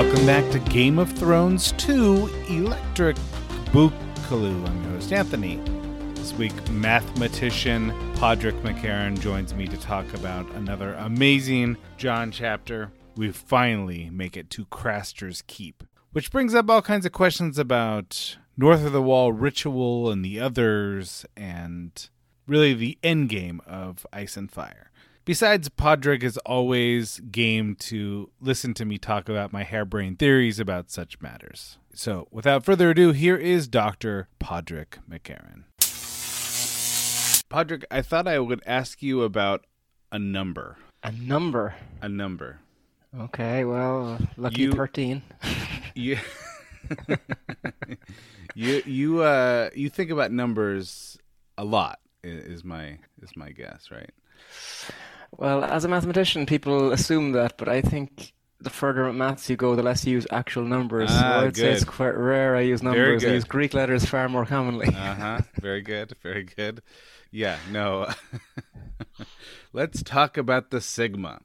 Welcome back to Game of Thrones 2 Electric Bookaloo. I'm your host, Anthony. This week, mathematician Padraig MacCarron joins me to talk about another amazing Jon chapter. We finally make it to Craster's Keep, which brings up all kinds of questions about North of the Wall ritual and the others, and really the end game of Ice and Fire. Besides, Padraig is always game to listen to me talk about my harebrained theories about such matters. So, without further ado, here is Dr. Padraig MacCarron. Padraig, I thought I would ask you about a number. A number. A number. Okay, well, lucky You- 13. You you you uh you think about numbers a lot is my is my guess, right? Well, as a mathematician, people assume that, but I think the further maths you go, the less you use actual numbers. Ah, so I'd say it's quite rare I use numbers. I use Greek letters far more commonly. Uh huh. Very good. Very good. Yeah. No. Let's talk about the sigma.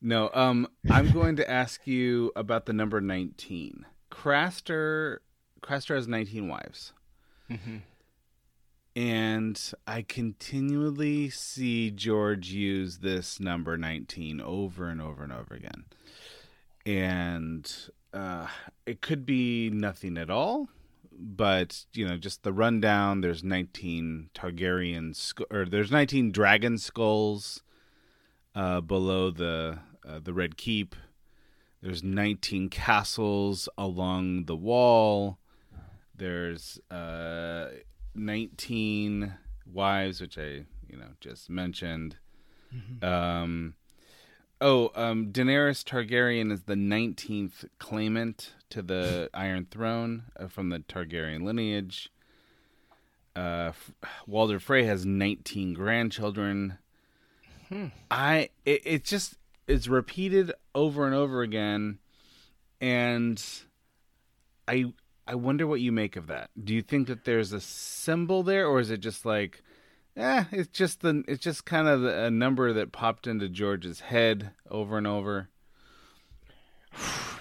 No. Um. I'm going to ask you about the number nineteen. Craster. Craster has nineteen wives, Mhm. And I continually see George use this number nineteen over and over and over again, and uh, it could be nothing at all but you know just the rundown there's 19 targaryen sc- or there's 19 dragon skulls uh, below the uh, the red keep. There's 19 castles along the wall. There's uh, 19 wives which i you know just mentioned um Oh, um, Daenerys Targaryen is the 19th claimant to the Iron Throne uh, from the Targaryen lineage. Uh, F- Walder Frey has 19 grandchildren. I it, it just it's repeated over and over again, and I I wonder what you make of that. Do you think that there's a symbol there, or is it just like Eh, it's just the it's just kind of a number that popped into George's head over and over.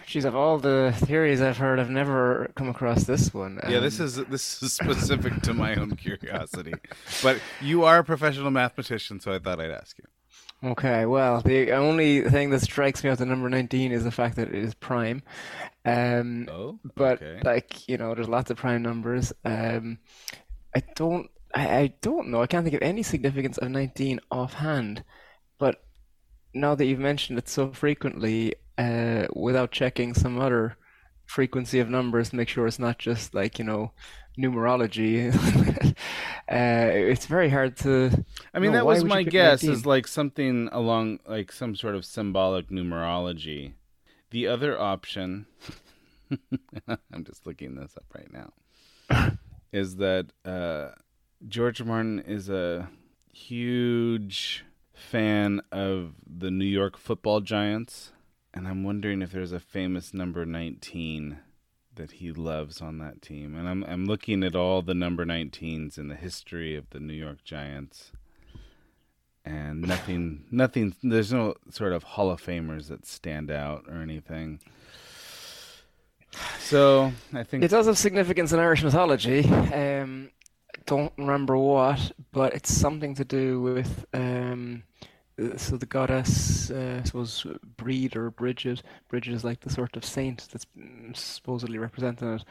She's of all the theories I've heard, I've never come across this one. yeah, this is this is specific to my own curiosity. But you are a professional mathematician, so I thought I'd ask you. Okay, well, the only thing that strikes me out the number 19 is the fact that it is prime. Um, Oh, but okay. like you know, there's lots of prime numbers. Um, I don't, I, I don't know. I can't think of any significance of 19 offhand. But now that you've mentioned it so frequently, uh, without checking some other frequency of numbers, make sure it's not just like you know numerology. uh, it's very hard to. I mean, know, that was my guess 19? is like something along like some sort of symbolic numerology. The other option, I'm just looking this up right now, is that uh, George Martin is a huge fan of the New York football giants. And I'm wondering if there's a famous number 19 that he loves on that team. And I'm I'm looking at all the number 19s in the history of the New York Giants. And nothing nothing there's no sort of Hall of Famers that stand out or anything. So, I think It does have significance in Irish mythology. Um, I don't remember what, but it's something to do with um, so the goddess, uh, I suppose, Breed or Bridget. Bridget is like the sort of saint that's mm, supposedly representing it.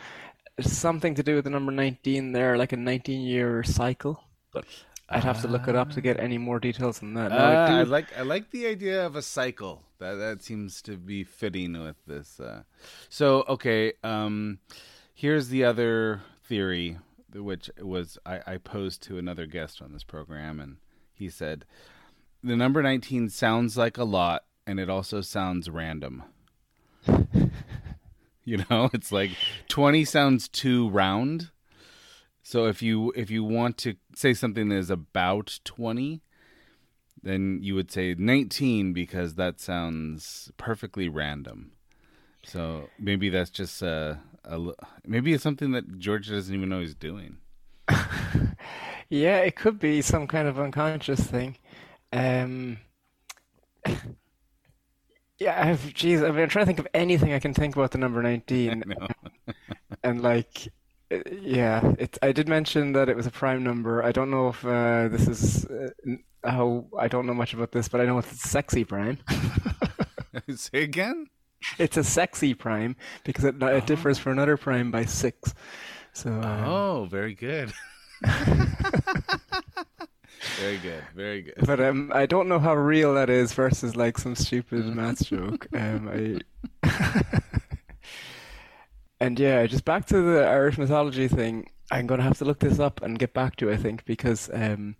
It's something to do with the number 19 there, like a 19 year cycle. But I'd have to look it up to get any more details than that. No, Uh, I I like I like the idea of a cycle. That that seems to be fitting with this. Uh, so okay, um, here's the other theory, which was I, I posed to another guest on this program, and he said the number nineteen sounds like a lot, and it also sounds random. you know, it's like twenty sounds too round. So if you if you want to say something that is about twenty, then you would say 19 because that sounds perfectly random. So maybe that's just a, a maybe it's something that George doesn't even know he's doing. Yeah, it could be some kind of unconscious thing. Um, yeah, I've, geez, I mean, I'm trying to think of anything I can think about the number 19. And like, uh, yeah, it, I did mention that it was a prime number. I don't know if uh, this is uh, how, I don't know much about this, but I know it's a sexy prime. Say again? It's a sexy prime because it, it differs from another prime by six. So, uh, Oh, very good. Very good. Very good. But um, I don't know how real that is versus like some stupid math joke. Um, I and yeah, just back to the Irish mythology thing. I'm gonna have to look this up and get back to. I think because um,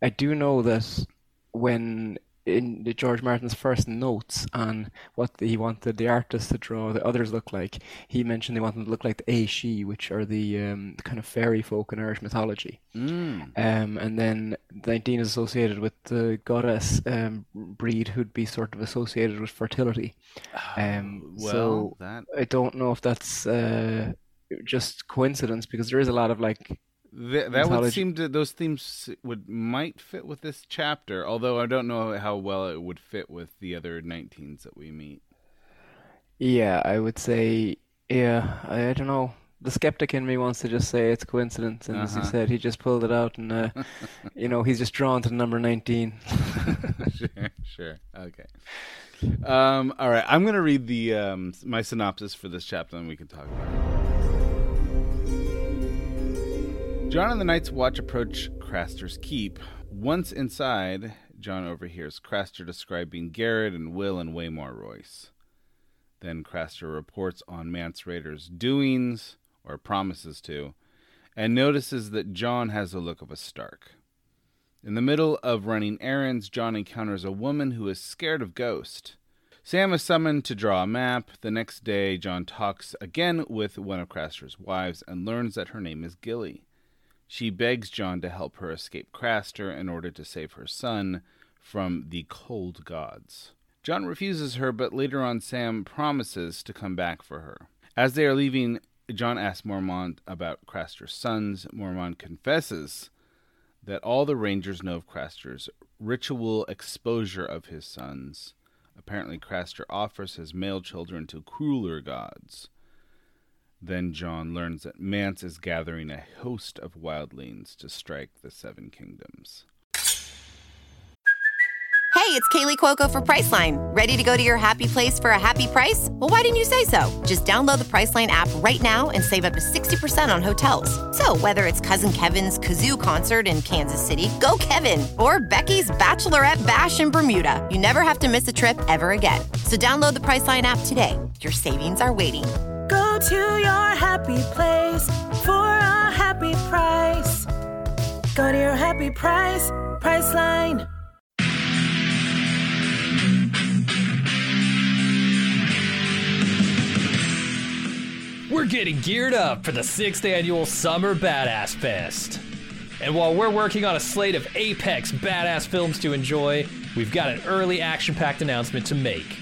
I do know that when in the George Martin's first notes on what he wanted the artist to draw the others look like, he mentioned they wanted them to look like the Aishi, which are the um, kind of fairy folk in Irish mythology. Mm. Um, and then 19 is associated with the goddess um, breed who'd be sort of associated with fertility. Um, well, so that I don't know if that's uh, just coincidence because there is a lot of like, th- that would seem to those themes would might fit with this chapter, although I don't know how well it would fit with the other 19s that we meet. yeah, I would say, yeah, I, I don't know. The skeptic in me wants to just say it's coincidence, and as you Uh-huh. said, he just pulled it out, and uh, you know he's just drawn to the number 19. sure, sure. Okay. Um, all right. I'm going to read the um, my synopsis for this chapter, and we can talk about it. Jon and the Night's Watch approach Craster's Keep. Once inside, Jon overhears Craster describing Garrett and Will and Waymar Royce. Then Craster reports on Mance Rayder's doings, or promises to, and notices that Jon has the look of a Stark. In the middle of running errands, Jon encounters a woman who is scared of Ghost. Sam is summoned to draw a map. The next day, Jon talks again with one of Craster's wives and learns that her name is Gilly. She begs Jon to help her escape Craster in order to save her son from the cold gods. Jon refuses her, but later on, Sam promises to come back for her. As they are leaving, Jon asks Mormont about Craster's sons. Mormont confesses that all the Rangers know of Craster's ritual exposure of his sons. Apparently, Craster offers his male children to crueler gods. Then Jon learns that Mance is gathering a host of wildlings to strike the Seven Kingdoms. Hey, it's Kaley Cuoco for Priceline. Ready to go to your happy place for a happy price? Well, why didn't you say so? Just download the Priceline app right now and save up to 60% on hotels. So, whether it's Cousin Kevin's Kazoo concert in Kansas City, go Kevin, or Becky's Bachelorette Bash in Bermuda, you never have to miss a trip ever again. So, download the Priceline app today. Your savings are waiting. To your happy place for a happy price. Go to your happy price, Priceline. We're getting geared up for the sixth annual Summer Badass Fest. And while we're working on a slate of apex badass films to enjoy, we've got an early action packed announcement to make.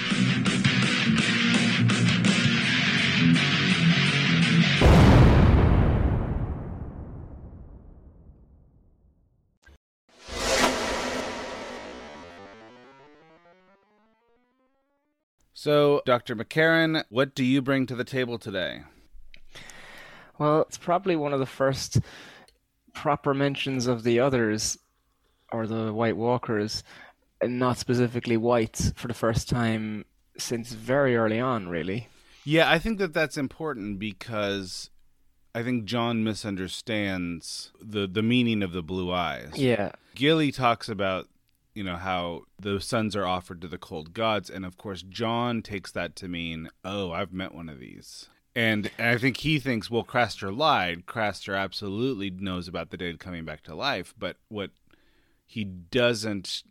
So, Dr. MacCarron, what do you bring to the table today? Well, it's probably one of the first proper mentions of the others, or the White Walkers, and not specifically whites for the first time since very early on, really. Yeah, I think that that's important because I think Jon misunderstands the the meaning of the blue eyes. Yeah. Gilly talks about you know how the sons are offered to the cold gods and of course Jon takes that to mean oh I've met one of these. And, and I think he thinks well Craster lied. Craster absolutely knows about the dead coming back to life, but what he doesn't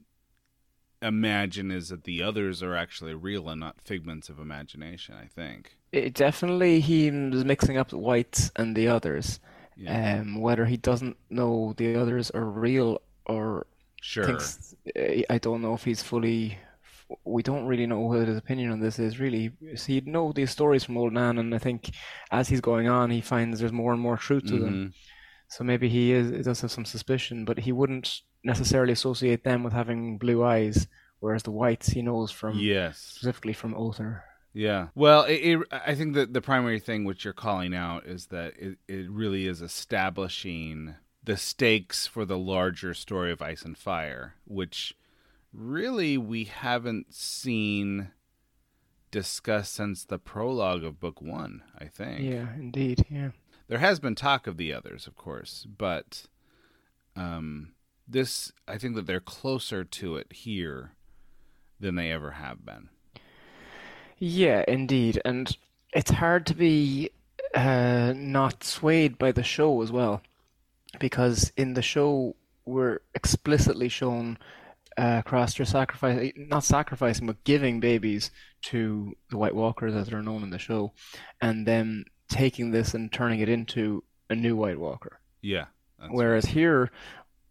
imagine is that the others are actually real and not figments of imagination, I think. It definitely he was mixing up the whites and the others. Yeah. Um, whether he doesn't know the others are real or Sure. thinks uh, I don't know if he's fully. We don't really know what his opinion on this is. Really, So he'd know these stories from Old Nan, and I think as he's going on, he finds there's more and more truth to them. Mhm. So maybe he is he does have some suspicion, but he wouldn't necessarily associate them with having blue eyes, whereas the whites he knows from Yes. specifically from Othor. Yeah. Well, it, it, I think that the primary thing which you're calling out is that it, it really is establishing the stakes for the larger story of Ice and Fire, which really we haven't seen discussed since the prologue of book one, I think. Yeah, indeed. Yeah. There has been talk of the others, of course, but um, this, I think that they're closer to it here than they ever have been. Yeah, indeed. And it's hard to be uh, not swayed by the show as well. Because in the show, we're explicitly shown uh, Craster sacrifice, not sacrificing, but giving babies to the White Walkers as they're known in the show, and then taking this and turning it into a new White Walker. Yeah. Whereas here,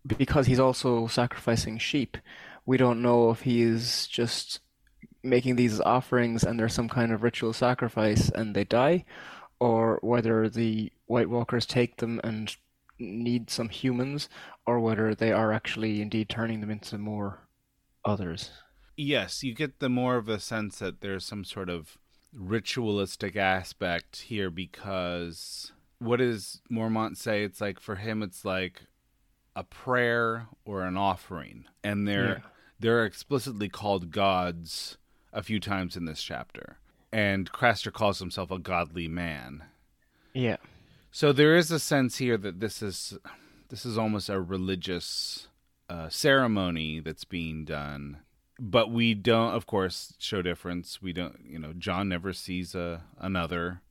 because he's also sacrificing sheep, we don't know if he is just making these offerings and there's some kind of ritual sacrifice and they die, or whether the White Walkers take them and need some humans, or whether they are actually indeed turning them into more others. Yes, you get the more of a sense that there's some sort of ritualistic aspect here because what does Mormont say? It's like for him it's like a prayer or an offering. And they're Yeah. they're explicitly called gods a few times in this chapter. And Craster calls himself a godly man. Yeah. So there is a sense here that this is this is almost a religious uh, ceremony that's being done, but we don't, of course, show difference. We don't, you know, Jon never sees a another.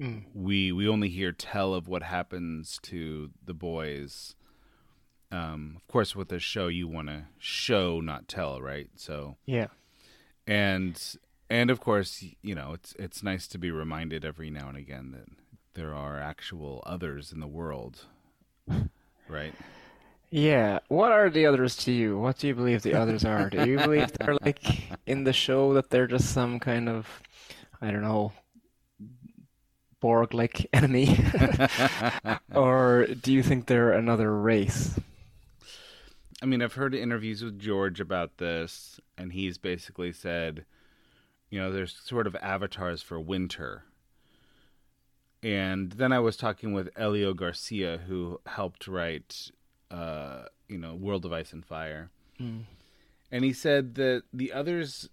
Mm. We we only hear tell of what happens to the boys. Um, of course, with this show, you want to show, not tell, right? So Yeah. and and of course you know it's it's nice to be reminded every now and again that there are actual others in the world right Yeah. What are the others to you? What do you believe the others are? Do you believe they're like in the show that they're just some kind of, I don't know, Borg-like enemy, or do you think they're another race? I mean, I've heard interviews with George about this, and he's basically said, you know, there's sort of avatars for winter. And then I was talking with Elio Garcia, who helped write, uh, you know, World of Ice and Fire. And he said that the others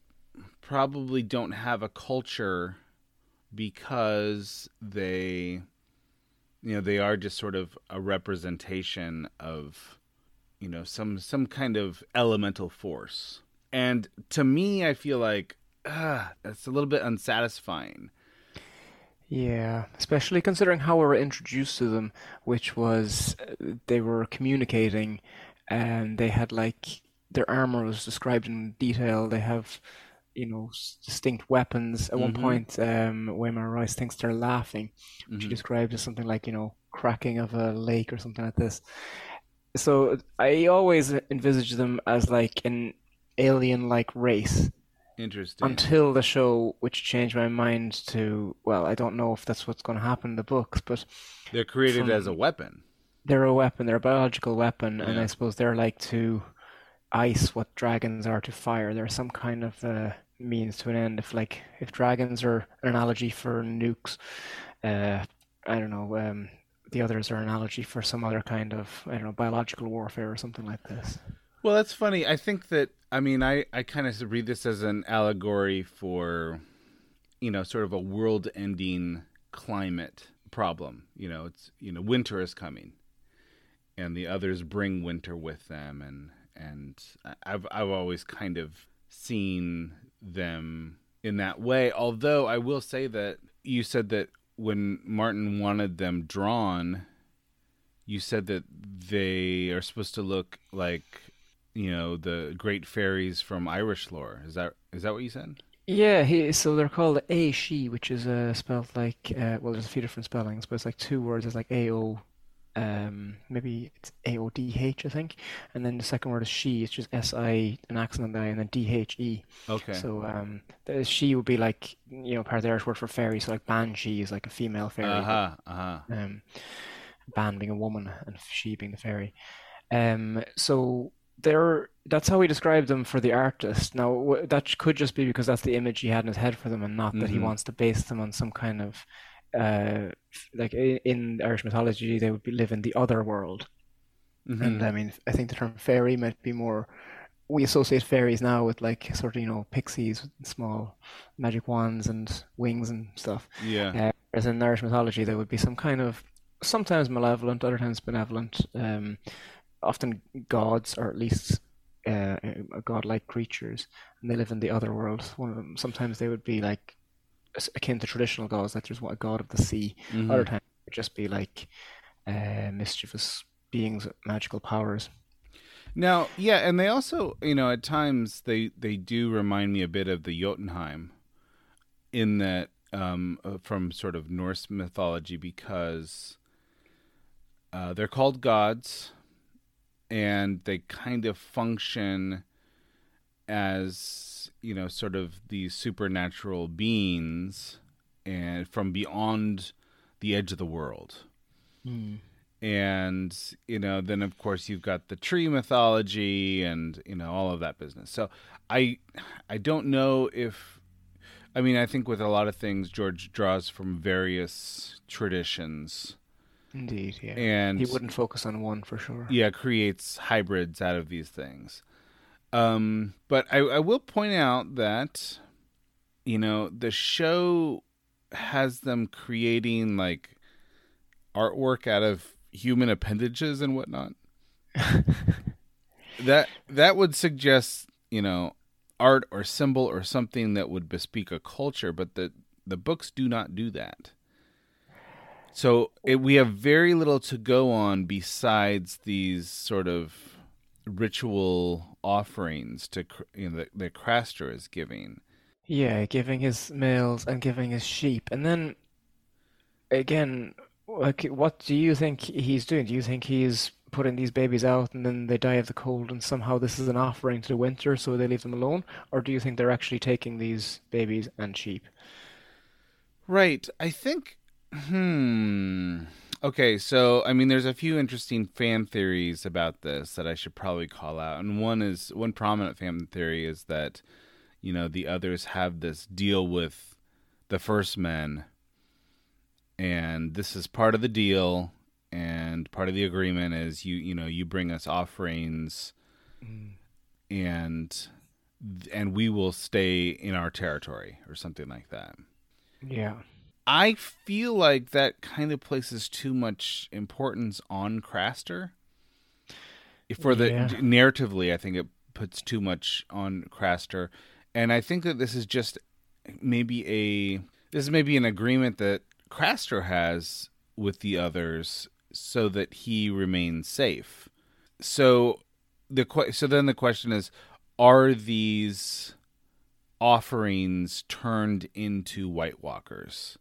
probably don't have a culture because they, you know, they are just sort of a representation of you know some some kind of elemental force. And to me i feel like ah, that's a little bit unsatisfying Yeah, especially considering how we were introduced to them, which was uh, they were communicating and they had like their armor was described in detail. They have, you know, distinct weapons. At one point, um, Waymar Royce thinks they're laughing, which he described as something like, you know, cracking of a lake or something like this. So I always envisage them as like an alien-like race interesting until the show, which changed my mind to, well, I don't know if that's what's going to happen in the books, but they're created from- as a weapon they're a weapon, they're a biological weapon, and I suppose they're like to ice what dragons are to fire. They're some kind of uh, means to an end. If like if dragons are an analogy for nukes, uh, I don't know. Um, the others are an analogy for some other kind of I don't know biological warfare or something like this. well that's funny i think that i mean i i kind of read this as an allegory for you know sort of a world ending climate problem. You know it's you know winter is coming and the others bring winter with them and and I've I've always kind of seen them in that way. Although I will say that you said that when Martin wanted them drawn you said that they are supposed to look like you know the great fairies from Irish lore is that is that what you said Yeah, he, so they're called A she, which is uh, spelled like uh, well, there's a few different spellings, but it's like two words. It's like A O, um, maybe it's A O D H, I think, and then the second word is she. It's just S I, an accent on the I, and then D H E. okay So um, the she would be like you know part of the Irish word for fairy. So like banshee is like a female fairy. but, uh-huh uh-huh um, Ban being a woman and she being the fairy. Um, so they're that's how he described them for the artist. Now w- that could just be because that's the image he had in his head for them, and not that he Mhm. wants to base them on some kind of uh, like in Irish mythology they would be live in the other world. Mhm. And I mean, I think the term fairy might be more. We associate fairies now with like sort of you know pixies, with small magic wands and wings and stuff. yeah Uh, whereas in Irish mythology, there would be some kind of sometimes malevolent, other times benevolent, um, often gods or at least uh, godlike creatures, and they live in the other world. One of them, sometimes they would be like akin to traditional gods, like there's a god of the sea. Mhm. Other times it would just be like uh, mischievous beings with magical powers. Now, yeah, and they also, you know, at times they they do remind me a bit of the Jotunheim, in that um, uh, from sort of Norse mythology because uh, they're called gods, and they kind of function as you know, sort of these supernatural beings, and from beyond the edge of the world. Hmm. And you know then of course you've got the tree mythology and you know all of that business. So i i don't know if i mean i think with a lot of things george draws from various traditions Indeed, yeah. and he wouldn't focus on one for sure. yeah creates hybrids out of these things um but i i will point out that you know the show has them creating like artwork out of human appendages and whatnot that that would suggest you know art or symbol or something that would bespeak a culture but the the books do not do that so it, we have very little to go on besides these sort of ritual offerings to you know that, that Craster is giving Yeah, giving his males and giving his sheep. And then again, like what do you think he's doing? Do you think he's putting these babies out and then they die of the cold and somehow this is an offering to the winter so they leave them alone? Or do you think they're actually taking these babies and sheep? Right. I think Hmm. Okay, so I mean, there's a few interesting fan theories about this that I should probably call out, and one is one prominent fan theory is that you know the others have this deal with the first men, and this is part of the deal, and part of the agreement is you you know you bring us offerings, and and we will stay in our territory or something like that. Yeah. I feel like that kind of places too much importance on Craster. For the Yeah. narratively, I think it puts too much on Craster, and I think that this is just maybe a this is maybe an agreement that Craster has with the others so that he remains safe. So the so then the question is, are these offerings turned into White Walkers?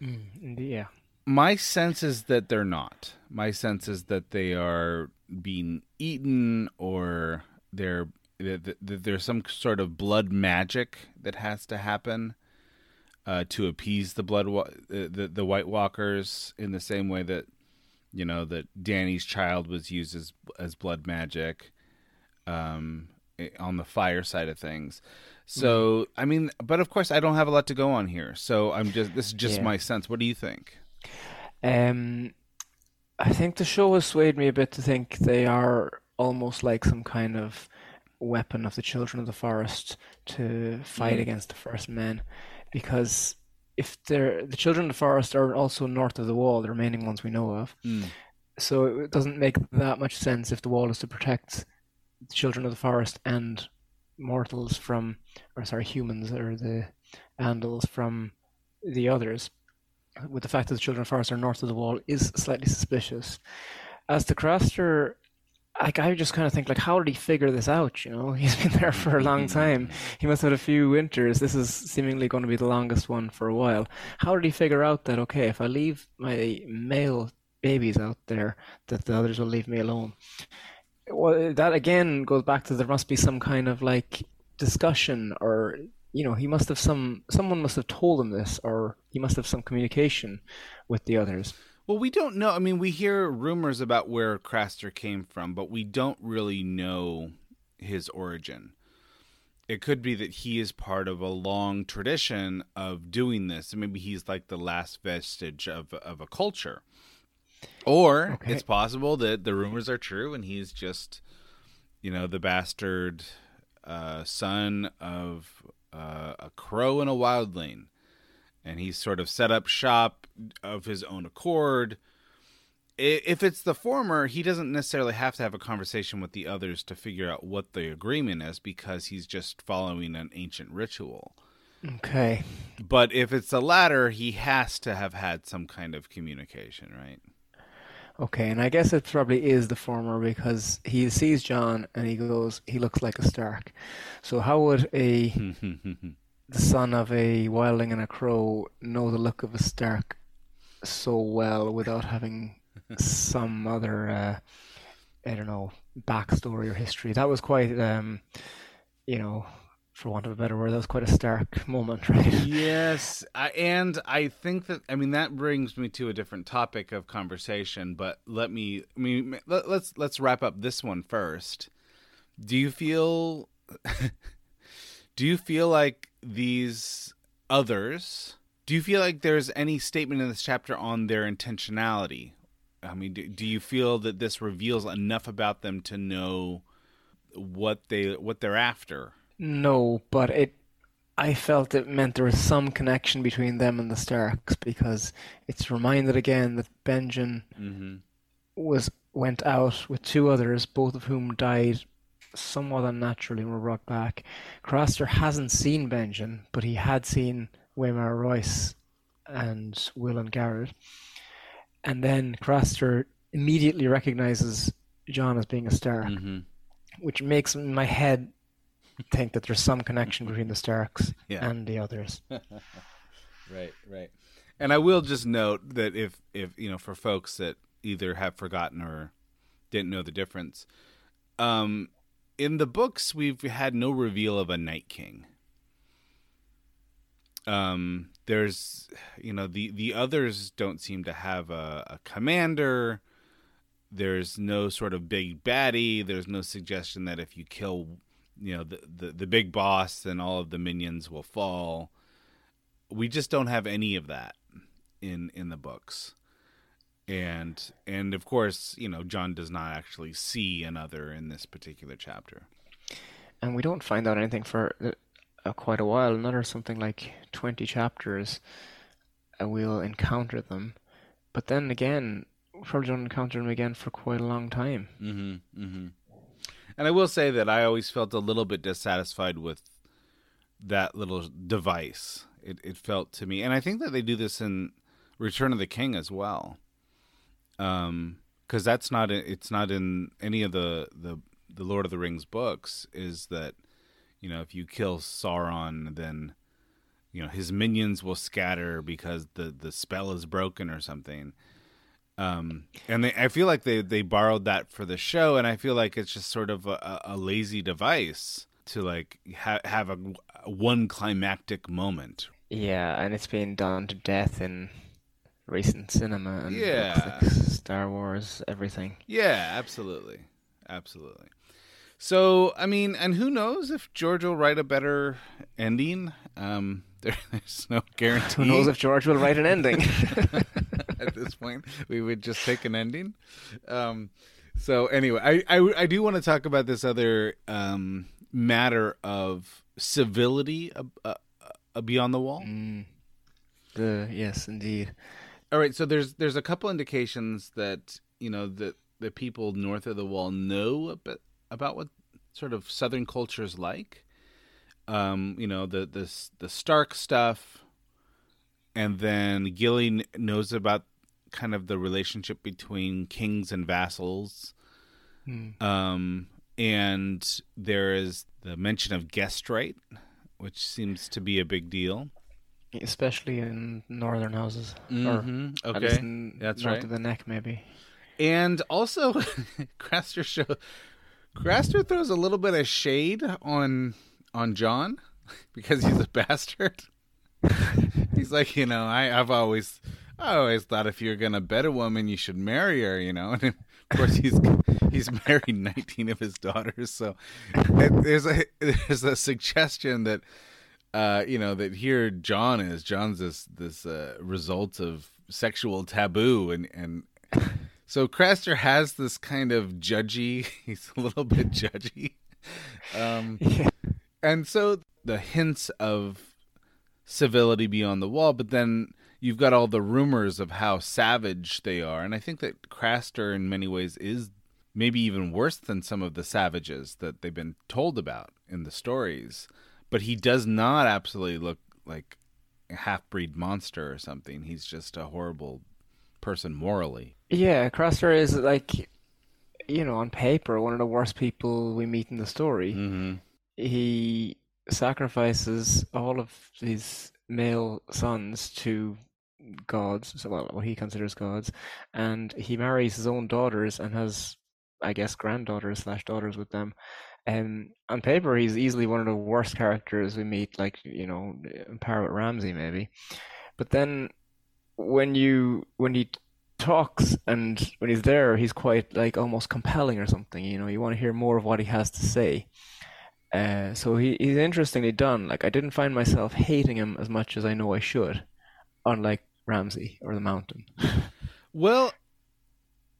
Yeah. My sense is that they're not. My sense is that they are being eaten or that there's some sort of blood magic that has to happen uh, to appease the blood wa- the, the White Walkers in the same way that you know that Dany's child was used as as blood magic um, on the fire side of things. So I mean, but of course I don't have a lot to go on here. So I'm just this is just Yeah. my sense. What do you think? Um, I think the show has swayed me a bit to think they are almost like some kind of weapon of the children of the forest to fight against the first men, because if they're the children of the forest are also north of the wall, the remaining ones we know of. So it doesn't make that much sense if the wall is to protect the children of the forest and mortals from, or sorry, humans or the Andals from the others. With the fact that the children of the forest are north of the wall is slightly suspicious. As to Craster, like I just kind of think like, how did he figure this out? You know, he's been there for a long time. He must have had a few winters. This is seemingly going to be the longest one for a while. How did he figure out that okay, if I leave my male babies out there, that the others will leave me alone? Well, that again goes back to there must be some kind of like discussion or you know he must have some someone must have told him this or he must have some communication with the others Well, we don't know. I mean, we hear rumors about where Craster came from, but we don't really know his origin. It could be that he is part of a long tradition of doing this, and maybe he's like the last vestige of of a culture. Or Okay. it's possible that the rumors are true, and he's just, you know, the bastard uh, son of uh, a crow and a wildling and he's sort of set up shop of his own accord. If it's the former, he doesn't necessarily have to have a conversation with the others to figure out what the agreement is because he's just following an ancient ritual. okay But if it's the latter, he has to have had some kind of communication, right? Okay and i guess it probably is the former because he sees jon and he goes he looks like a stark so how would a the son of a wildling and a crow know the look of a stark so well without having some other uh, I don't know backstory or history. That was quite um, you know, for want of a better word, that was quite a stark moment, right? yes, I, and I think that I mean that brings me to a different topic of conversation. But let me, I mean, let, let's let's wrap up this one first. Do you feel? do you feel like these others? Do you feel like there's any statement in this chapter on their intentionality? I mean, do, do you feel that this reveals enough about them to know what they what they're after? No, but it I felt it meant there was some connection between them and the Starks because it's reminded again that Benjen mm-hmm. was went out with two others, both of whom died somewhat unnaturally and were brought back. Craster hasn't seen Benjen, but he had seen Waymar Royce and Will and Garrett. And then Craster immediately recognizes Jon as being a Stark, mm-hmm. which makes my head think that there's some connection between the Starks Yeah. and the others. Right, right. And I will just note that if if you know for folks that either have forgotten or didn't know the difference, um, in the books we've had no reveal of a Night King. um, there's you know the the others don't seem to have a, a commander. There's no sort of big baddie. There's no suggestion that if you kill, you know, the, the, the big boss, and all of the minions will fall. We just don't have any of that in in the books. And and of course, you know, Jon does not actually see another in this particular chapter. And we don't find out anything for uh, quite a while. Another something like 20 chapters, uh, we'll encounter them. But then again, we probably don't encounter them again for quite a long time. Mm-hmm. Mm-hmm. And I will say that I always felt a little bit dissatisfied with that little device. It it felt to me, and I think that they do this in Return of the King as well. Um, because that's not it's not in any of the the the Lord of the Rings books. Is that you know if you kill Sauron, then you know his minions will scatter because the the spell is broken or something. Um, and they, I feel like they, they borrowed that for the show, and I feel like it's just sort of a, a lazy device to like ha- have a, a one climactic moment. Yeah, and it's been done to death in recent cinema and Yeah. like Star Wars, everything. Yeah, absolutely, absolutely. So I mean, and who knows if George will write a better ending? Um, there, there's no guarantee. Who knows if George will write an ending? at this point. We would just take an ending. Um, so anyway, I, I I do want to talk about this other um, matter of civility uh, uh, uh, beyond the wall. the yes, indeed. All right, so there's there's a couple indications that you know that the people north of the wall know a bit about what sort of southern culture is like. Um, you know the the the Stark stuff, and then Gilly knows about kind of the relationship between kings and vassals. Um, and there is the mention of guest right, which seems to be a big deal. Especially in northern houses. Mhm, Or at okay, in that's north right. of the neck, maybe. And also, Craster show Craster throws a little bit of shade on on Jon because he's a bastard. he's like, you know, I, I've always I always thought if you're gonna bet a woman, you should marry her. You know, and of course he's he's married 19 of his daughters. So it, there's a there's a suggestion that uh, you know that here Jon is Jon's this this uh, result of sexual taboo and and so Craster has this kind of judgy. He's a little bit judgy, um, and so the hints of civility beyond the wall, but then you've got all the rumors of how savage they are, and I think that Craster, in many ways, is maybe even worse than some of the savages that they've been told about in the stories. But he does not absolutely look like a half breed monster or something. He's just a horrible person morally. Yeah, Craster is like, you know, on paper, one of the worst people we meet in the story. Mm-hmm. He sacrifices all of his male sons to gods, so well, what he considers gods, and he marries his own daughters and has, I guess, granddaughters slash daughters with them. Um, on paper, he's easily one of the worst characters we meet, like you know, par with Ramsay maybe. But then, when you when he talks and when he's there, he's quite like almost compelling or something. You know, you want to hear more of what he has to say. Uh, so he, he's interestingly done. Like I didn't find myself hating him as much as I know I should, unlike Ramsay or the Mountain. Well,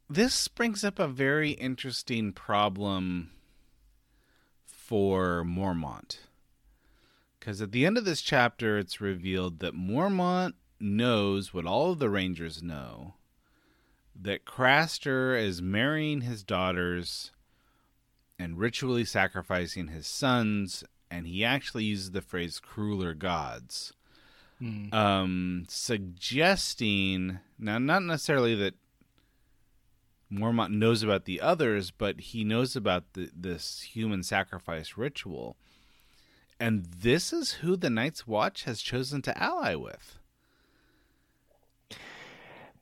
this brings up a very interesting problem for Mormont. Because at the end of this chapter, it's revealed that Mormont knows what all of the Rangers know that Craster is marrying his daughters and ritually sacrificing his sons, and he actually uses the phrase crueler gods. Um, suggesting now not necessarily that Mormont knows about the others, but he knows about the, this human sacrifice ritual, and this is who the Night's Watch has chosen to ally with.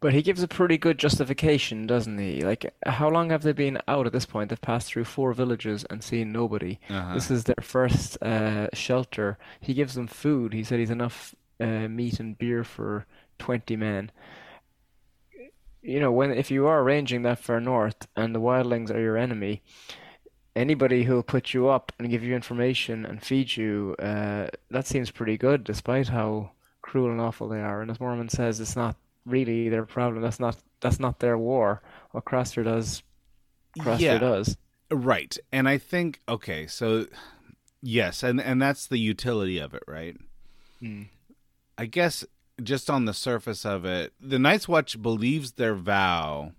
But he gives a pretty good justification, doesn't he? Like, how long have they been out at this point? They've passed through four villages and seen nobody. Uh-huh. This is their first uh, shelter. He gives them food. He said he's enough uh, meat and beer for 20 men. You know, when if you are ranging that far north and the wildlings are your enemy, anybody who'll put you up and give you information and feed you, uh, that seems pretty good, despite how cruel and awful they are. And as Mormont says, it's not really their problem. That's not that's not their war. What Craster does, Craster Yeah. does. Right. And I think okay, so yes, and and that's the utility of it, right? Hmm. I guess just on the surface of it, the Night's Watch believes their vow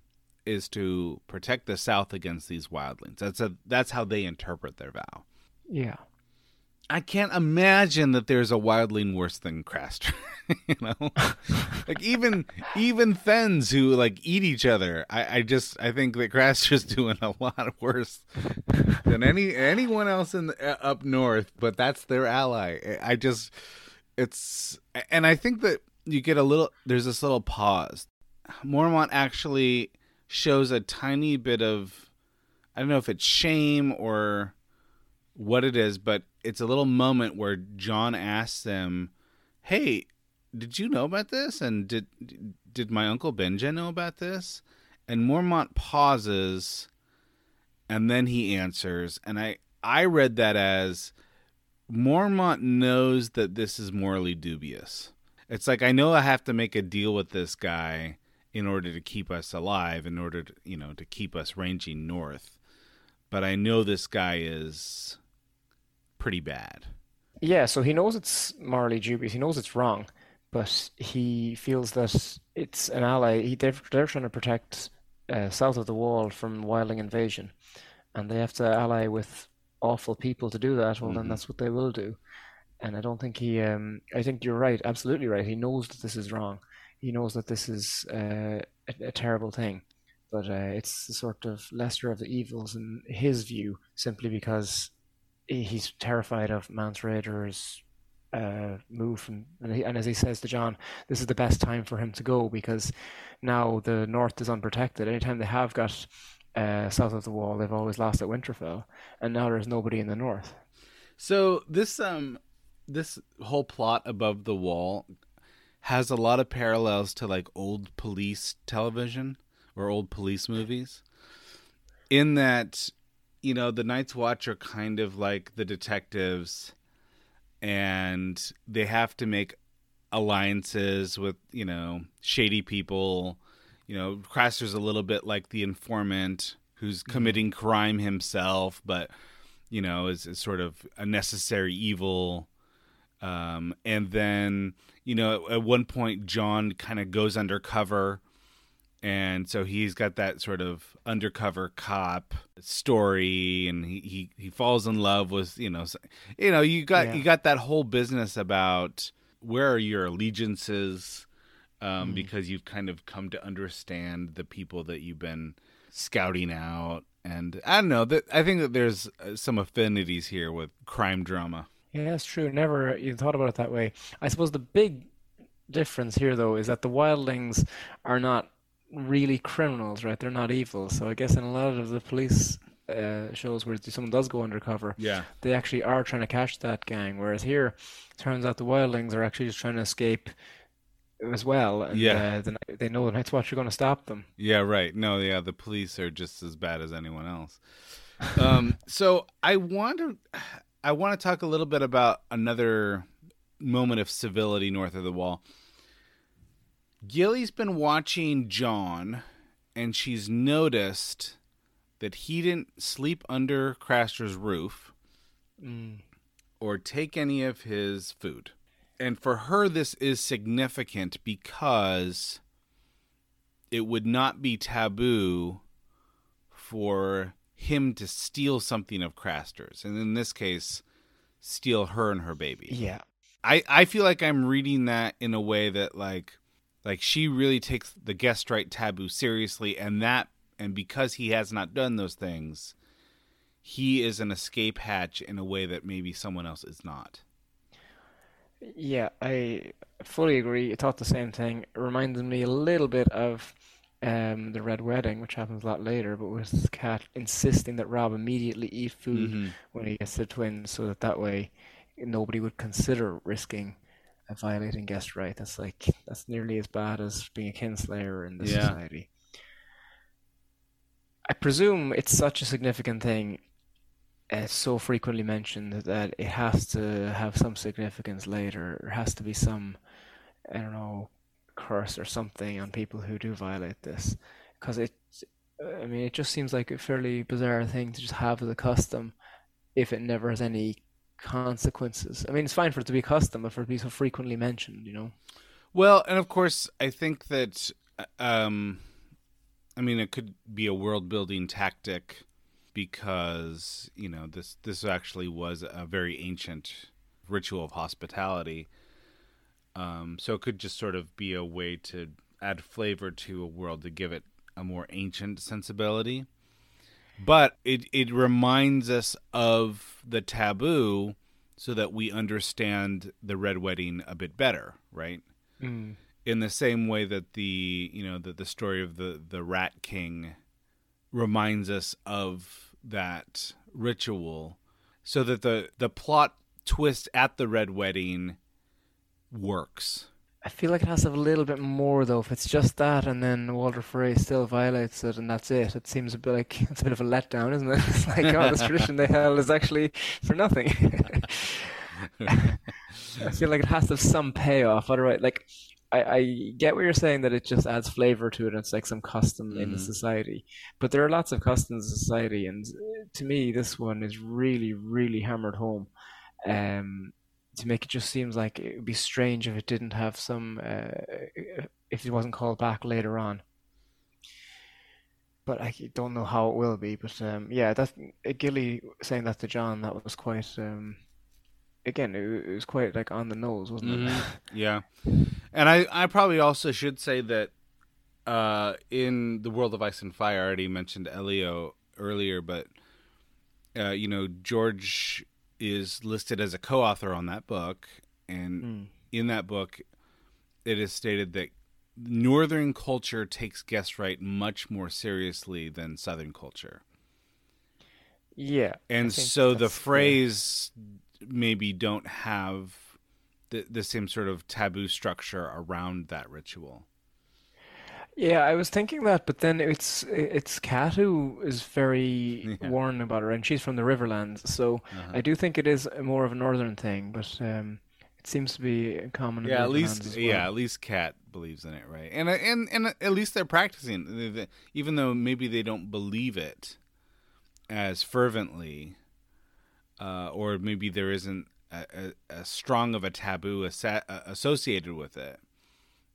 is to protect the South against these wildlings. That's a that's how they interpret their vow. Yeah. I can't imagine that there's a wildling worse than Craster. you know, like even even Thenns who like eat each other. I, I just I think that Craster's doing a lot worse than any anyone else in the, uh, up north. But that's their ally. I- I just it's and I think that you get a little. There's this little pause. Mormont actually shows a tiny bit of I don't know if it's shame or what it is, but it's a little moment where Jon asks them, "Hey, did you know about this? And did did my uncle Benjen know about this?" And Mormont pauses, and then he answers, and I I read that as Mormont knows that this is morally dubious. It's like I know I have to make a deal with this guy in order to keep us alive, in order to you know to keep us ranging north. But I know this guy is pretty bad. Yeah, so he knows it's morally dubious. He knows it's wrong, but he feels that it's an ally. He, they're, they're trying to protect uh, south of the wall from wildling invasion, and they have to ally with awful people to do that. Well, then that's what they will do. And I don't think he. Um, I think you're right, absolutely right. He knows that this is wrong. He knows that this is uh, a, a terrible thing, but uh, it's the sort of lesser of the evils in his view, simply because he's terrified of Mance Rayder's uh, move, from, and, he, and as he says to Jon, this is the best time for him to go because now the north is unprotected. Anytime they have got uh, south of the wall, they've always lost at Winterfell, and now there's nobody in the north. So this um this whole plot above the wall has a lot of parallels to like old police television or old police movies. In that, you know, the Night's Watch are kind of like the detectives and they have to make alliances with, you know, shady people. You know, Craster's a little bit like the informant who's committing crime himself, but you know, is, is sort of a necessary evil. Um, and then, you know, at one point, Jon kind of goes undercover. And so he's got that sort of undercover cop story, and he, he, he falls in love with you know you know you got Yeah. you got that whole business about where are your allegiances, um, because you've kind of come to understand the people that you've been scouting out, and I don't know that I think that there's uh, some affinities here with crime drama. Yeah, that's true. Never even thought about it that way. I suppose the big difference here, though, is that the wildlings are not really criminals, right? They're not evil. So I guess in a lot of the police uh, shows where someone does go undercover, Yeah. they actually are trying to catch that gang. Whereas here, turns out the wildlings are actually just trying to escape as well. And Yeah. uh, the, they know the Night's Watch are going to stop them. Yeah, right. No, yeah, the police are just as bad as anyone else. Um, so I want to, I want to talk a little bit about another moment of civility north of the wall. Gilly's been watching Jon, and she's noticed that he didn't sleep under Craster's roof mm. or take any of his food. And for her, this is significant because it would not be taboo for him to steal something of Craster's, and in this case, steal her and her baby. Yeah. I, I feel like I'm reading that in a way that like like she really takes the guest right taboo seriously and that and because he has not done those things he is an escape hatch in a way that maybe someone else is not. Yeah, I fully agree. I thought the same thing. It reminded me a little bit of um, the Red Wedding, which happens a lot later, but with Cat insisting that Robb immediately eat food when he gets the twins, so that that way nobody would consider risking violating guest right. That's like that's nearly as bad as being a kinslayer in this Yeah. society. I presume it's such a significant thing, uh, so frequently mentioned that it has to have some significance later. There has to be some, I don't know, curse or something on people who do violate this, because it. I mean, it just seems like a fairly bizarre thing to just have as a custom, if it never has any consequences. I mean, it's fine for it to be a custom, but for it to be so frequently mentioned, you know. Well, and of course, I think that, um, I mean, it could be a world building tactic because you know this this actually was a very ancient ritual of hospitality. Um, so it could just sort of be a way to add flavor to a world to give it a more ancient sensibility. But it it reminds us of the taboo so that we understand the red wedding a bit better, right? Mm. in the same way that the you know that the story of the the rat king reminds us of that ritual so that the the plot twist at the red wedding works I feel like it has to have a little bit more though. If it's just that, and then Walder Frey still violates it, and that's it, it seems a bit like it's a bit of a letdown, isn't it? It's like, oh, this tradition they held is actually for nothing. I feel like it has to have some payoff. Otherwise, like, I, I get what you're saying that it just adds flavor to it. and It's like some custom in the society, but there are lots of customs in society, and uh, to me, this one is really, really hammered home. Um, to make it just seems like it would be strange if it didn't have some uh, if it wasn't called back later on. But I don't know how it will be. But um, yeah, that uh, Gilly saying that to Jon, that was quite. Um, again, it, it was quite like on the nose, wasn't it? yeah and i i probably also should say that uh in the world of ice and fire i already mentioned elio earlier but uh you know george is listed as a co-author on that book and hmm. in that book it is stated that northern culture takes guest right much more seriously than southern culture Yeah. And so the that's- yeah. phrase maybe don't have the, the same sort of taboo structure around that ritual Yeah, I was thinking that, but then it's it's Cat who is very Yeah. Uh-huh. warned about her, and she's from the Riverlands, so I do think it is more of a northern thing, but um, it seems to be common yeah at least as yeah at least Cat believes in it right and and and at least they're practicing even though maybe they don't believe it as fervently uh, or maybe there isn't a, a, a strong of a taboo assa- associated with it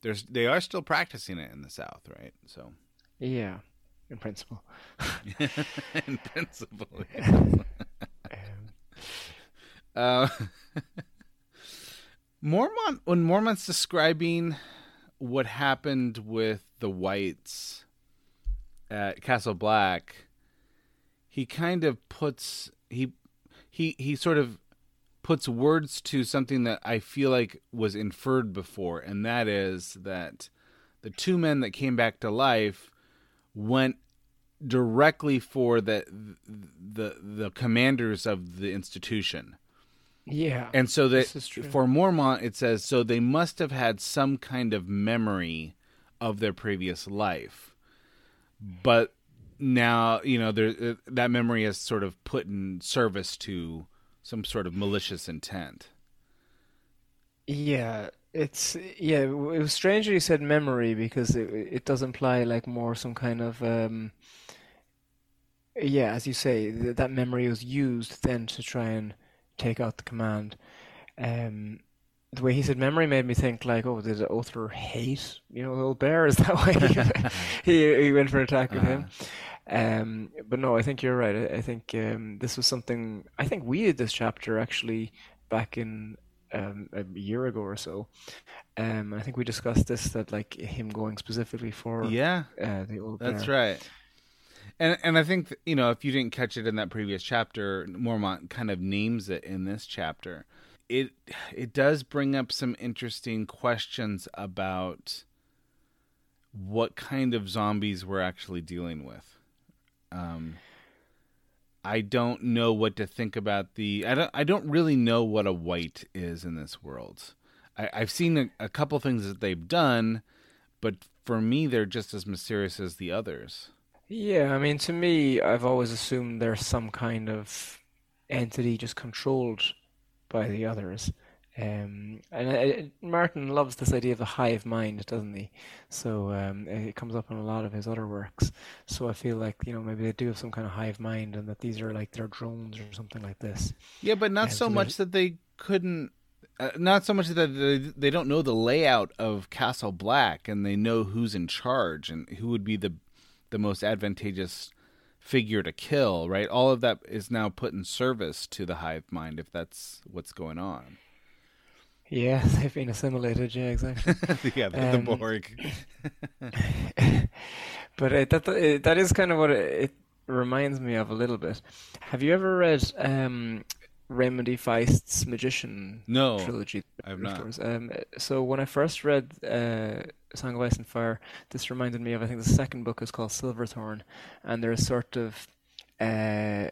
there's they are still practicing it in the south right so Yeah, in principle. in principle. yes. uh, Mormont, when Mormont's describing what happened with the whites at Castle Black, he kind of puts he he he sort of puts words to something that I feel like was inferred before, and that is that the two men that came back to life went directly for the the the commanders of the institution. Yeah, And so that This is true. for Mormont it says so they must have had some kind of memory of their previous life. But now, you know, there uh, that memory is sort of put in service to some sort of malicious intent. Yeah, it's yeah. It was strange that you said memory because it it does imply like more some kind of um. Yeah, as you say, th that memory was used then to try and take out the command. Um, the way he said memory made me think like, oh, did Othor hate you know the old bear? Is that why he he went for an attack with him? Um, but no, I think you're right. I, I think um, this was something. I think we did this chapter actually back in um, a year ago or so. Um, I think we discussed this that like him going specifically for Yeah, uh, the old that's bear. right. And and I think you know if you didn't catch it in that previous chapter, Mormont kind of names it in this chapter. It it does bring up some interesting questions about what kind of zombies we're actually dealing with. Um, I don't know what to think about the. I don't. I don't really know what a white is in this world. I, I've seen a, a couple things that they've done, but for me, they're just as mysterious as the others. Yeah, I mean, to me, I've always assumed there's some kind of entity just controlled by the others. Um, and I, Martin loves this idea of the hive mind, doesn't he? So um, it comes up in a lot of his other works. So I feel like you know maybe they do have some kind of hive mind, and that these are like their drones or something like this. Yeah, but not And so so much that they couldn't. Uh, not so much that they, they don't know the layout of Castle Black, and they know who's in charge and who would be the the most advantageous figure to kill. Right, all of that is now put in service to the hive mind, if that's what's going on. Yeah, they've been assimilated. Yeah, exactly. yeah, the, the Um, Borg. but it, that it, that is kind of what it, it reminds me of a little bit. Have you ever read um, E. Feist's Magician No, trilogy? I've not. Um, so when I first read uh, Song of Ice and Fire, this reminded me of I think the second book is called Silverthorn, and there's sort of uh,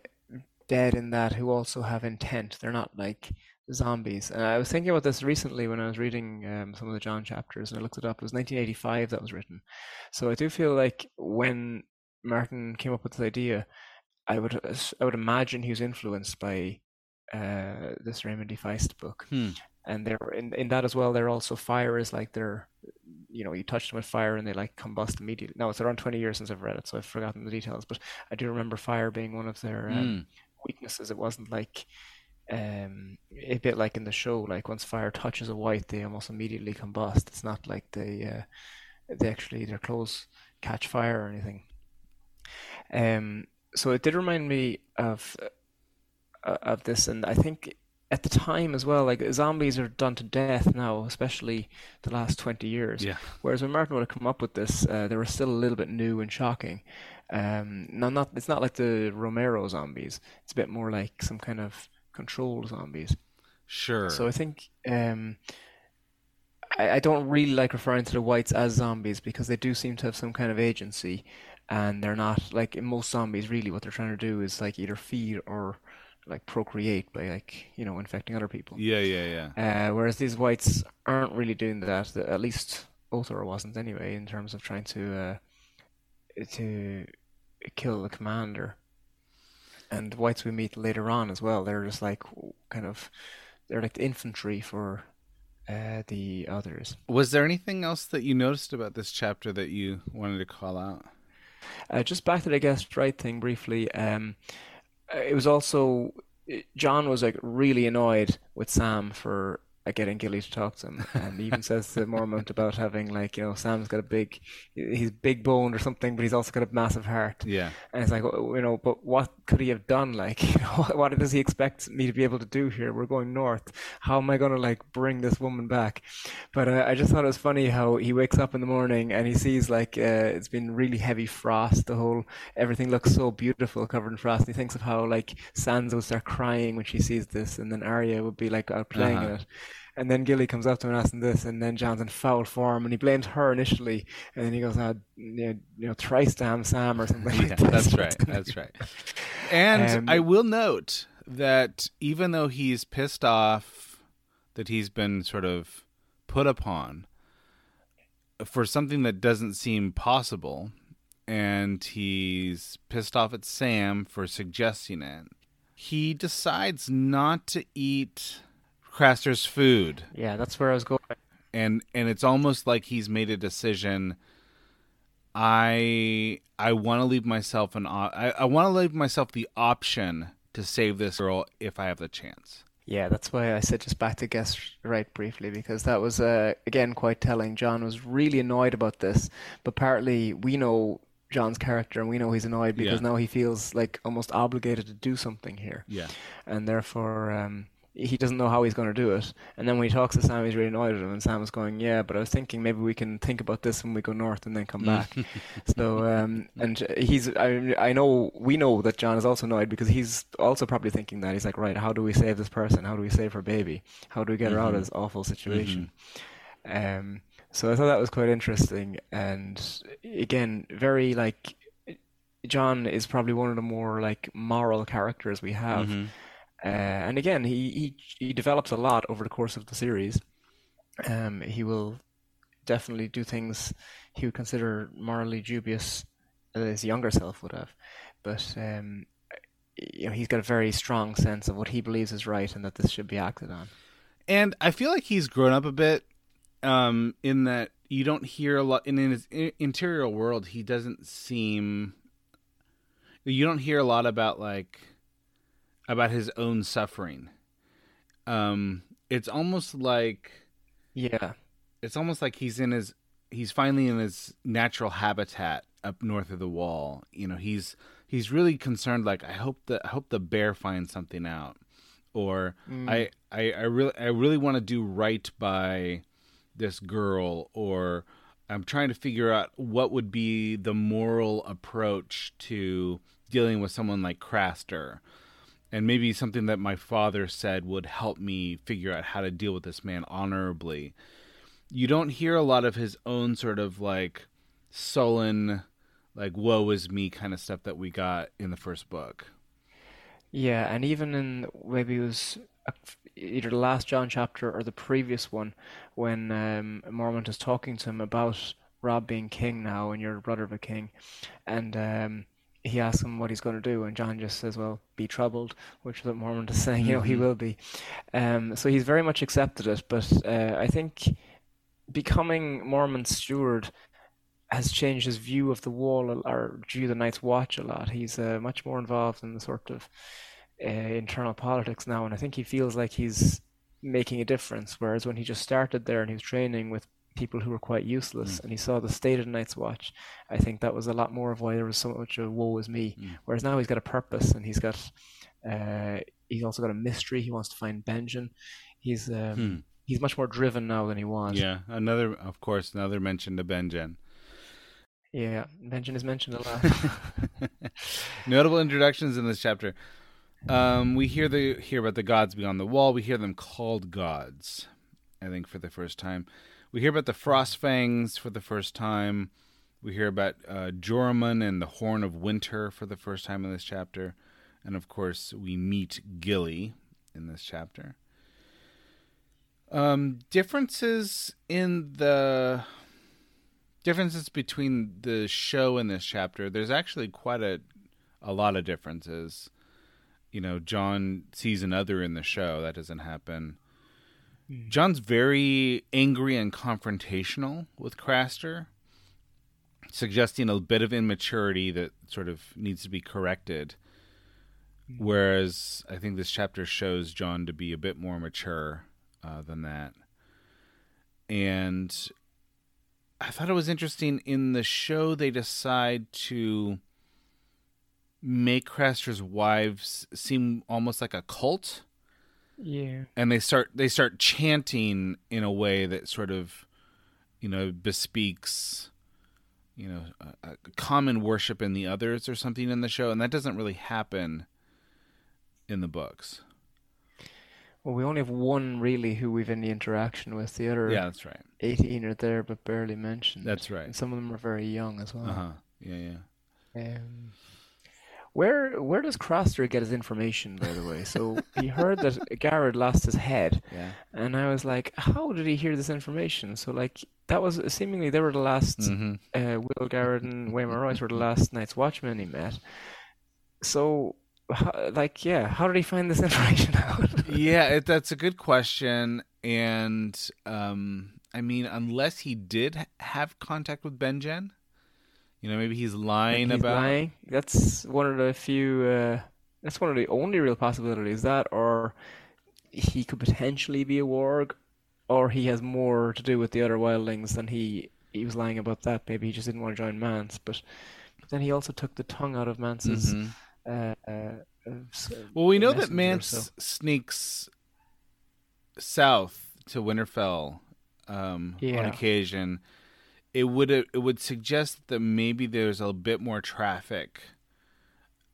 dead in that who also have intent. They're not like zombies. And I was thinking about this recently when I was reading um, some of the Jon chapters, and I looked it up. It was 1985 that was written. So I do feel like when Martin came up with this idea, I would I would imagine he was influenced by uh, this Raymond. Feist book. Hmm. And they're in, in that as well. They're also fire is like they're, you know, you touch them with fire and they like combust immediately. Now it's around 20 years since I've read it, so I've forgotten the details. But I do remember fire being one of their um, Mm. weaknesses. It wasn't like um, a bit like in the show, like once fire touches a white, they almost immediately combust. It's not like they uh, they actually their clothes catch fire or anything. Um, so it did remind me of uh, of this, and I think at the time as well, like zombies are done to death now, especially the last twenty years. Yeah. Whereas when Martin would have come up with this, uh, they were still a little bit new and shocking. Um, no, not it's not like the Romero zombies. It's a bit more like some kind of controlled zombies. Sure. So I think um, I, I don't really like referring to the whites as zombies because they do seem to have some kind of agency, and they're not like in most zombies. Really, what they're trying to do is like either feed or like procreate by like you know infecting other people. yeah, yeah, yeah. Uh, whereas these whites aren't really doing that. At least Othor wasn't anyway, in terms of trying to uh, to kill the commander. And whites we meet later on as well. They're just like kind of they're like the infantry for uh, the others. Was there anything else that you noticed about this chapter that you wanted to call out? Uh, just back to the guest right thing briefly. Um, uh, it was also Jon was like really annoyed with Sam for uh, getting Gilly to talk to him, and he even says to Mormont about having like you know Sam's got a big, he's big boned or something, but he's also got a massive heart. Yeah. And it's like, you know, but what could he have done? Like, what, what does he expect me to be able to do here? We're going north. How am I going to like bring this woman back? But uh, I just thought it was funny how he wakes up in the morning and he sees like uh, it's been really heavy frost. The whole everything looks so beautiful, covered in frost. And he thinks of how like Sansa would start crying when she sees this, and then Arya would be like out playing Uh-huh. it. And then Gilly comes up to him and asks him this, and then Jon's in foul form, and he blames her initially, and then he goes, "Ah, you know, you know thrice damn Sam" or something like Yeah, this. that's right. That's right. And Um, I will note that even though he's pissed off that he's been sort of put upon for something that doesn't seem possible, and he's pissed off at Sam for suggesting it, he decides not to eat Craster's food Yeah, that's where I was going. and and it's almost like he's made a decision i i want to leave myself an op- i, I want to leave myself the option to save this girl if i have the chance Yeah, that's why I said just back to guess right briefly because that was uh, again quite telling. Jon was really annoyed about this, but partly we know Jon's character and we know he's annoyed because Yeah. now he feels like almost obligated to do something here, yeah and therefore um, he doesn't know how he's going to do it. And then when he talks to Sam, he's really annoyed at him, and Sam is going, "Yeah, but I was thinking maybe we can think about this when we go north and then come back." so um, and he's I I know we know that Jon is also annoyed because he's also probably thinking that he's like, right, how do we save this person? How do we save her baby? How do we get her out of this awful situation? Um, so I thought that was quite interesting, and again, very like Jon is probably one of the more like moral characters we have. Mhm. Uh, and again, he, he he develops a lot over the course of the series. Um, he will definitely do things he would consider morally dubious, as his younger self would have. But um, you know, he's got a very strong sense of what he believes is right and that this should be acted on. And I feel like he's grown up a bit um, in that you don't hear a lot And in his interior world. He doesn't seem. You don't hear a lot about like about his own suffering. Um, it's almost like yeah, it's almost like he's in his he's finally in his natural habitat up north of the wall. You know, he's he's really concerned. Like, I hope the I hope the bear finds something out, or mm. I, I I really I really want to do right by this girl, or I'm trying to figure out what would be the moral approach to dealing with someone like Craster. And maybe something that my father said would help me figure out how to deal with this man honorably. You don't hear a lot of his own sort of like sullen, like woe is me kind of stuff that we got in the first book. Yeah, and even in maybe it was either the last Jon chapter or the previous one, when um, Mormont is talking to him about Robb being king now and you're brother of a king, and um, he asks him what he's going to do, and Jon just says, "Well, be troubled," which is what Mormont is saying. You know, he mm-hmm. will be. Um, so he's very much accepted it, but uh, I think becoming Mormont steward has changed his view of the wall or view of the Night's Watch a lot. He's uh, much more involved in the sort of uh, internal politics now, and I think he feels like he's making a difference. Whereas when he just started there and he was training with people who were quite useless, mm. and he saw the state of the Night's Watch, I think that was a lot more of why there was so much of woe is me. Mm. Whereas now he's got a purpose, and he's got uh, he's also got a mystery. He wants to find Benjen. He's um, mm. he's much more driven now than he was. Yeah, another of course another mention to Benjen. Yeah, Benjen is mentioned a lot. Notable introductions in this chapter. Um, we hear the hear about the gods beyond the wall. We hear them called gods. I think for the first time, we hear about the Frostfangs for the first time. We hear about uh, Joramun and the Horn of Winter for the first time in this chapter, and of course, we meet Gilly in this chapter. Um, differences in the differences between the show and this chapter. There's actually quite a a lot of differences you know, Jon sees another in the show. That doesn't happen. Jon's very angry and confrontational with Craster, suggesting a bit of immaturity that sort of needs to be corrected. Mm. Whereas I think this chapter shows Jon to be a bit more mature uh, than that. And I thought it was interesting in the show, they decide to make Craster's wives seem almost like a cult. Yeah. And they start they start chanting in a way that sort of you know bespeaks you know a, a common worship in the others or something in the show and that doesn't really happen in the books. Well, we only have one really who we've any interaction with. The other, yeah, that's right. Eighteen are there, but barely mentioned. That's right. And some of them are very young as well. Uh huh. Yeah, yeah. Um, where where does Craster get his information, by the way? So he heard that Gared lost his head, yeah. and I was like, how did he hear this information? So like that was seemingly they were the last. Mm-hmm. Uh, Will Gared and Waymar Royce were the last Night's Watchmen he met. So like yeah, how did he find this information out? yeah, it, that's a good question, and um, I mean, unless he did have contact with Benjen you know, maybe he's lying he's about. Lying. That's one of the few. Uh, that's one of the only real possibilities. That, or he could potentially be a warg, or he has more to do with the other wildlings than he. He was lying about that. Maybe he just didn't want to join Mance, but, but then he also took the tongue out of Mance's. Mm-hmm. Uh, uh, uh well, we know that Mance so. sneaks south to Winterfell um, yeah. on occasion it would it would suggest that maybe there's a bit more traffic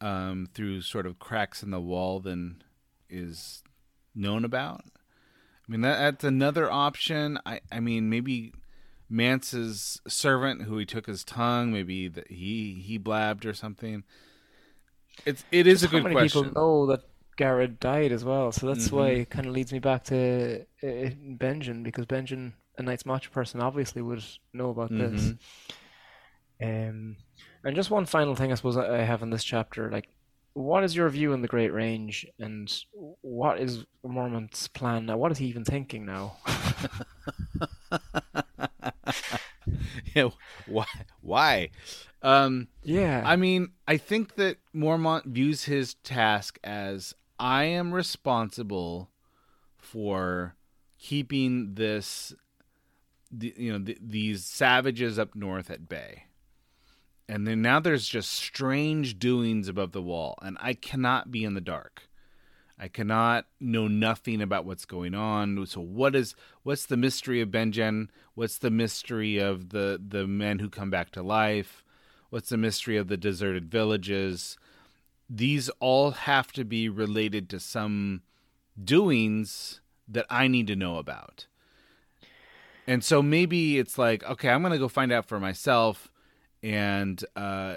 um, through sort of cracks in the wall than is known about. I mean that that's another option. I I mean maybe Mance's servant who he took his tongue, maybe that he he blabbed or something. It's it is Just a good how many question. People know that Gared died as well, so that's why Mhm. it kind of leads me back to uh, Benjen because Benjen, a Night's Watch person, obviously would know about this. Um, and just one final thing, I suppose I I have in this chapter, like, what is your view on the Great Range, and what is Mormont's plan now? What is he even thinking now? yeah, why? Why? Um, yeah, I mean, I think that Mormont views his task as I am responsible for keeping this, the, you know, th- these savages up north at bay. And then now there's just strange doings above the wall, and I cannot be in the dark. I cannot know nothing about what's going on. So what is what's the mystery of Benjen? What's the mystery of the the men who come back to life? What's the mystery of the deserted villages? These all have to be related to some doings that I need to know about. And so maybe it's like, okay, I'm going to go find out for myself and uh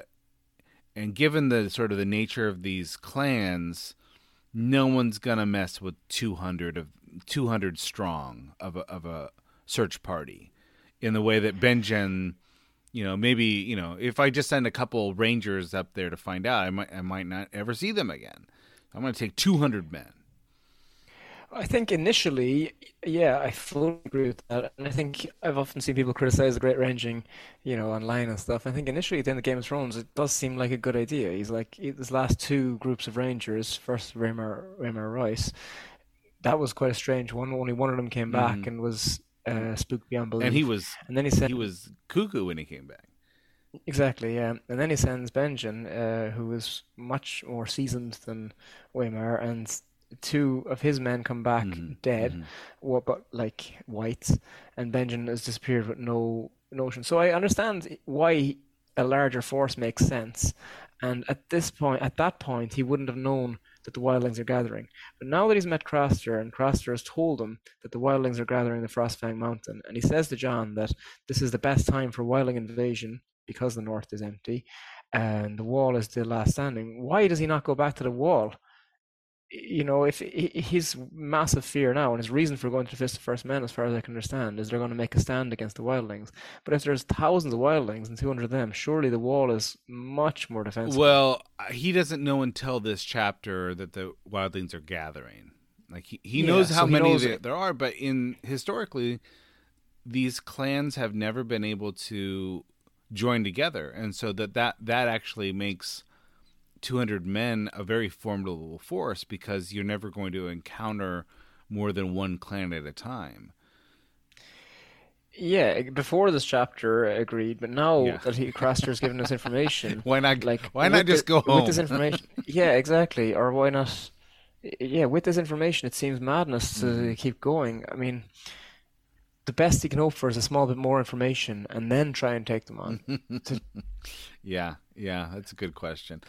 and given the sort of the nature of these clans, no one's going to mess with 200 of 200 strong of a, of a search party in the way that Benjen you know, maybe you know, if I just send a couple rangers up there to find out, I might I might not ever see them again. I'm going to take 200 men. I think initially, yeah, I fully agree with that. And I think I've often seen people criticize the Great Ranging, you know, online and stuff. I think initially at the Game of Thrones, it does seem like a good idea. He's like, his last two groups of Rangers, first Waymar, Waymar Royce, that was quite a strange one. Only one of them came back Mhm. and was uh, spooked beyond belief. And he was and then he said, he was cuckoo when he came back. Exactly, yeah. And then he sends Benjen, uh, who is much more seasoned than Waymar, and two of his men come back Mhm, dead, mhm. what but like whites, and Benjen has disappeared with no notion. So I understand why a larger force makes sense. And at this point, at that point, he wouldn't have known that the wildlings are gathering. But now that he's met Craster, and Craster has told him that the wildlings are gathering in the Frostfang Mountain, and he says to Jon that this is the best time for wildling invasion because the north is empty and the wall is still last standing. Why does he not go back to the wall? You know, if his massive fear now and his reason for going to the Fist of First Men, as far as I can understand, is they're going to make a stand against the wildlings. But if there's thousands of wildlings and 200 of them, surely the wall is much more defensible. Well, uh, he doesn't know until this chapter that the wildlings are gathering. Like he, he Yeah, knows how so he many knows there, there are, but in historically, these clans have never been able to join together, and so that that that actually makes 200 men a very formidable force because you're never going to encounter more than one clan at a time. yeah, before this chapter, agreed, but now Yeah. that he Craster's given us information, Why not? like why not just the- go with this information yeah exactly or why not yeah with this information it seems madness to Mm-hmm. keep going i mean the best you can hope for is a small bit more information and then try and take them on Yeah, yeah, that's a good question.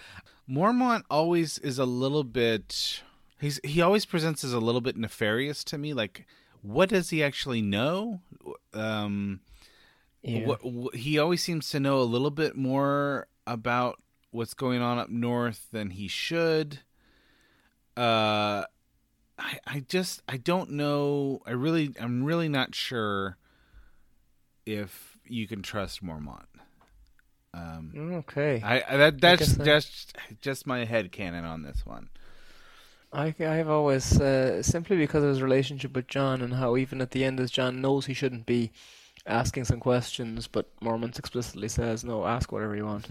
Mormont always is a little bit he's he always presents as a little bit nefarious to me like what does he actually know? Um yeah. what, what he always seems to know a little bit more about what's going on up north than he should. Uh I I just I don't know. I really I'm really not sure if you can trust Mormont. Um okay I, I that that's I- just just my head canon on this one. I, I've always uh, simply because of his relationship with Jon and how even at the end as Jon knows he shouldn't be asking some questions, but Mormont explicitly says no, ask whatever you want.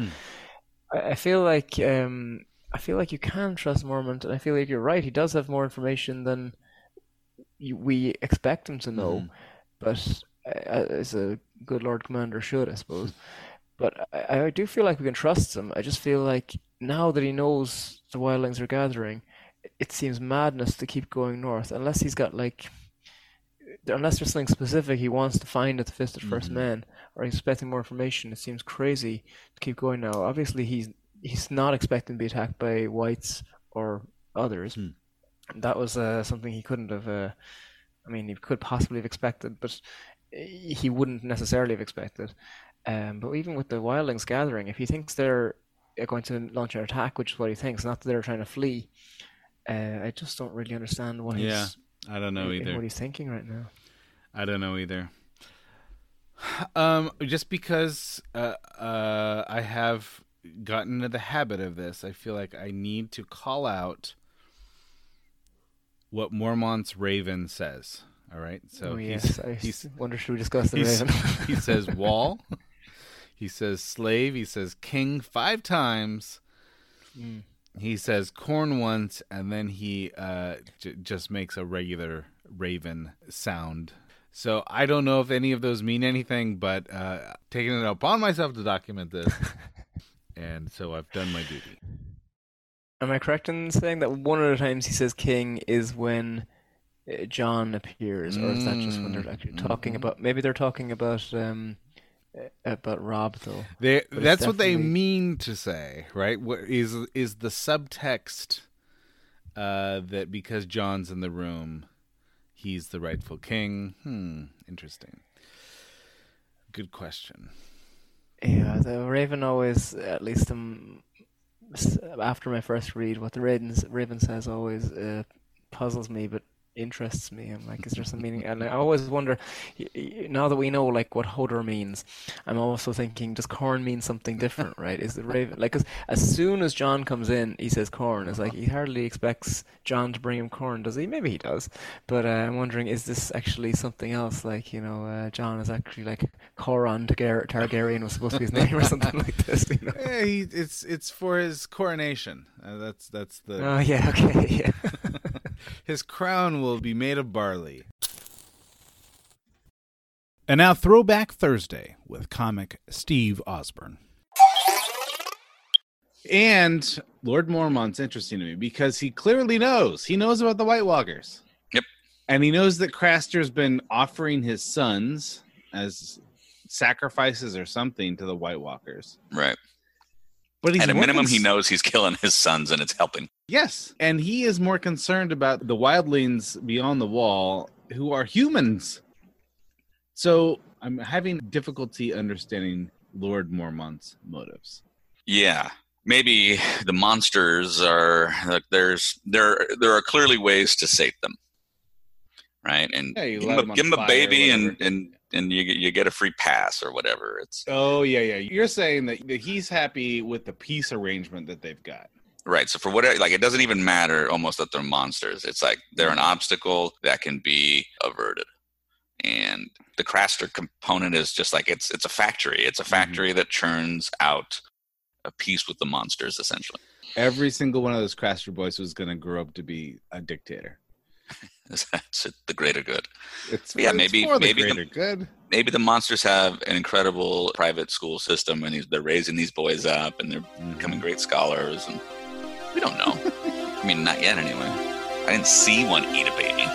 I, I feel like um, I feel like you can trust Mormont, and I feel like you're right. He does have more information than you, we expect him to know, hmm. but uh, uh, as a good Lord Commander should, I suppose. But I, I do feel like we can trust him. I just feel like now that he knows the wildlings are gathering, it seems madness to keep going north unless he's got like unless there's something specific he wants to find at the Fist of 1st Men mm-hmm. or he's expecting more information. It seems crazy to keep going now. Obviously, he's he's not expecting to be attacked by whites or others. Hmm. That was uh, something he couldn't have. Uh, I mean, he could possibly have expected, but he wouldn't necessarily have expected. Um, but even with the wildlings gathering, if he thinks they're going to launch an attack, which is what he thinks, not that they're trying to flee, Uh, I just don't really understand what Yeah, he's I don't know uh, either. what he's thinking right now. I don't know either. Um, just because uh, uh, I have gotten into the habit of this, I feel like I need to call out what Mormont's Raven says. All right, so oh he's, I he's wonder should we discuss the Raven? he says wall, he says slave, he says king five times. Mm. He says corn once, and then he uh, j- just makes a regular raven sound. So I don't know if any of those mean anything, but uh, taking it upon myself to document this, and so I've done my duty. Am I correct in saying that one of the times he says king is when uh, Jon appears, or is that just when they're actually talking mhm. about? Maybe they're talking about um uh, about Robb though. They, that's what they mean to say, right? What is is the subtext uh, that because Jon's in the room, he's the rightful king? Hmm, interesting. Good question. Yeah, the Raven always, at least um, after my first read, what the Raven Raven says always uh, puzzles me, but interests me. I'm like, is there some meaning? And I always wonder. Now that we know like what Hodor means, I'm also thinking, does corn mean something different? Right? Is the Raven like? 'cause as soon as Jon comes in, he says corn. It's like he hardly expects Jon to bring him corn, does he? Maybe he does. But uh, I'm wondering, is this actually something else? Like, you know, uh, Jon is actually like Coron Targar- Targaryen was supposed to be his name or something like this. You know? Eh, he, it's it's for his coronation. Uh, that's that's the Oh yeah, okay, yeah. His crown will be made of barley. And now, Throwback Thursday with comic Steve Osborne. And Lord Mormont's interesting to me because he clearly knows. He knows about the White Walkers. Yep. And he knows that Craster's been offering his sons as sacrifices or something to the White Walkers. Right. But he's At a more minimum, he knows he's killing his sons and it's helping. Yes, and he is more concerned about the wildlings beyond the wall who are humans. So I'm having difficulty understanding Lord Mormont's motives. Yeah. Maybe the monsters are like there's there there are clearly ways to sate them. Right? And Yeah, give him, them a, on give him a baby and and and you get- you get a free pass or whatever. It's Oh yeah, yeah. You're saying that, that he's happy with the peace arrangement that they've got. Right. So for whatever, like, it doesn't even matter almost that they're monsters. It's like they're an obstacle that can be averted. And the Craster component is just like it's it's a factory. It's a mm-hmm. factory that churns out a piece with the monsters, essentially. Every single one of those Craster boys was going to grow up to be a dictator. That's the greater good. It's Yeah, it's maybe- the maybe the- greater good. Maybe the monsters have an incredible private school system, and they're raising these boys up, and they're becoming mm-hmm. great scholars. And we don't know. I mean, not yet, anyway. I didn't see one eat a baby.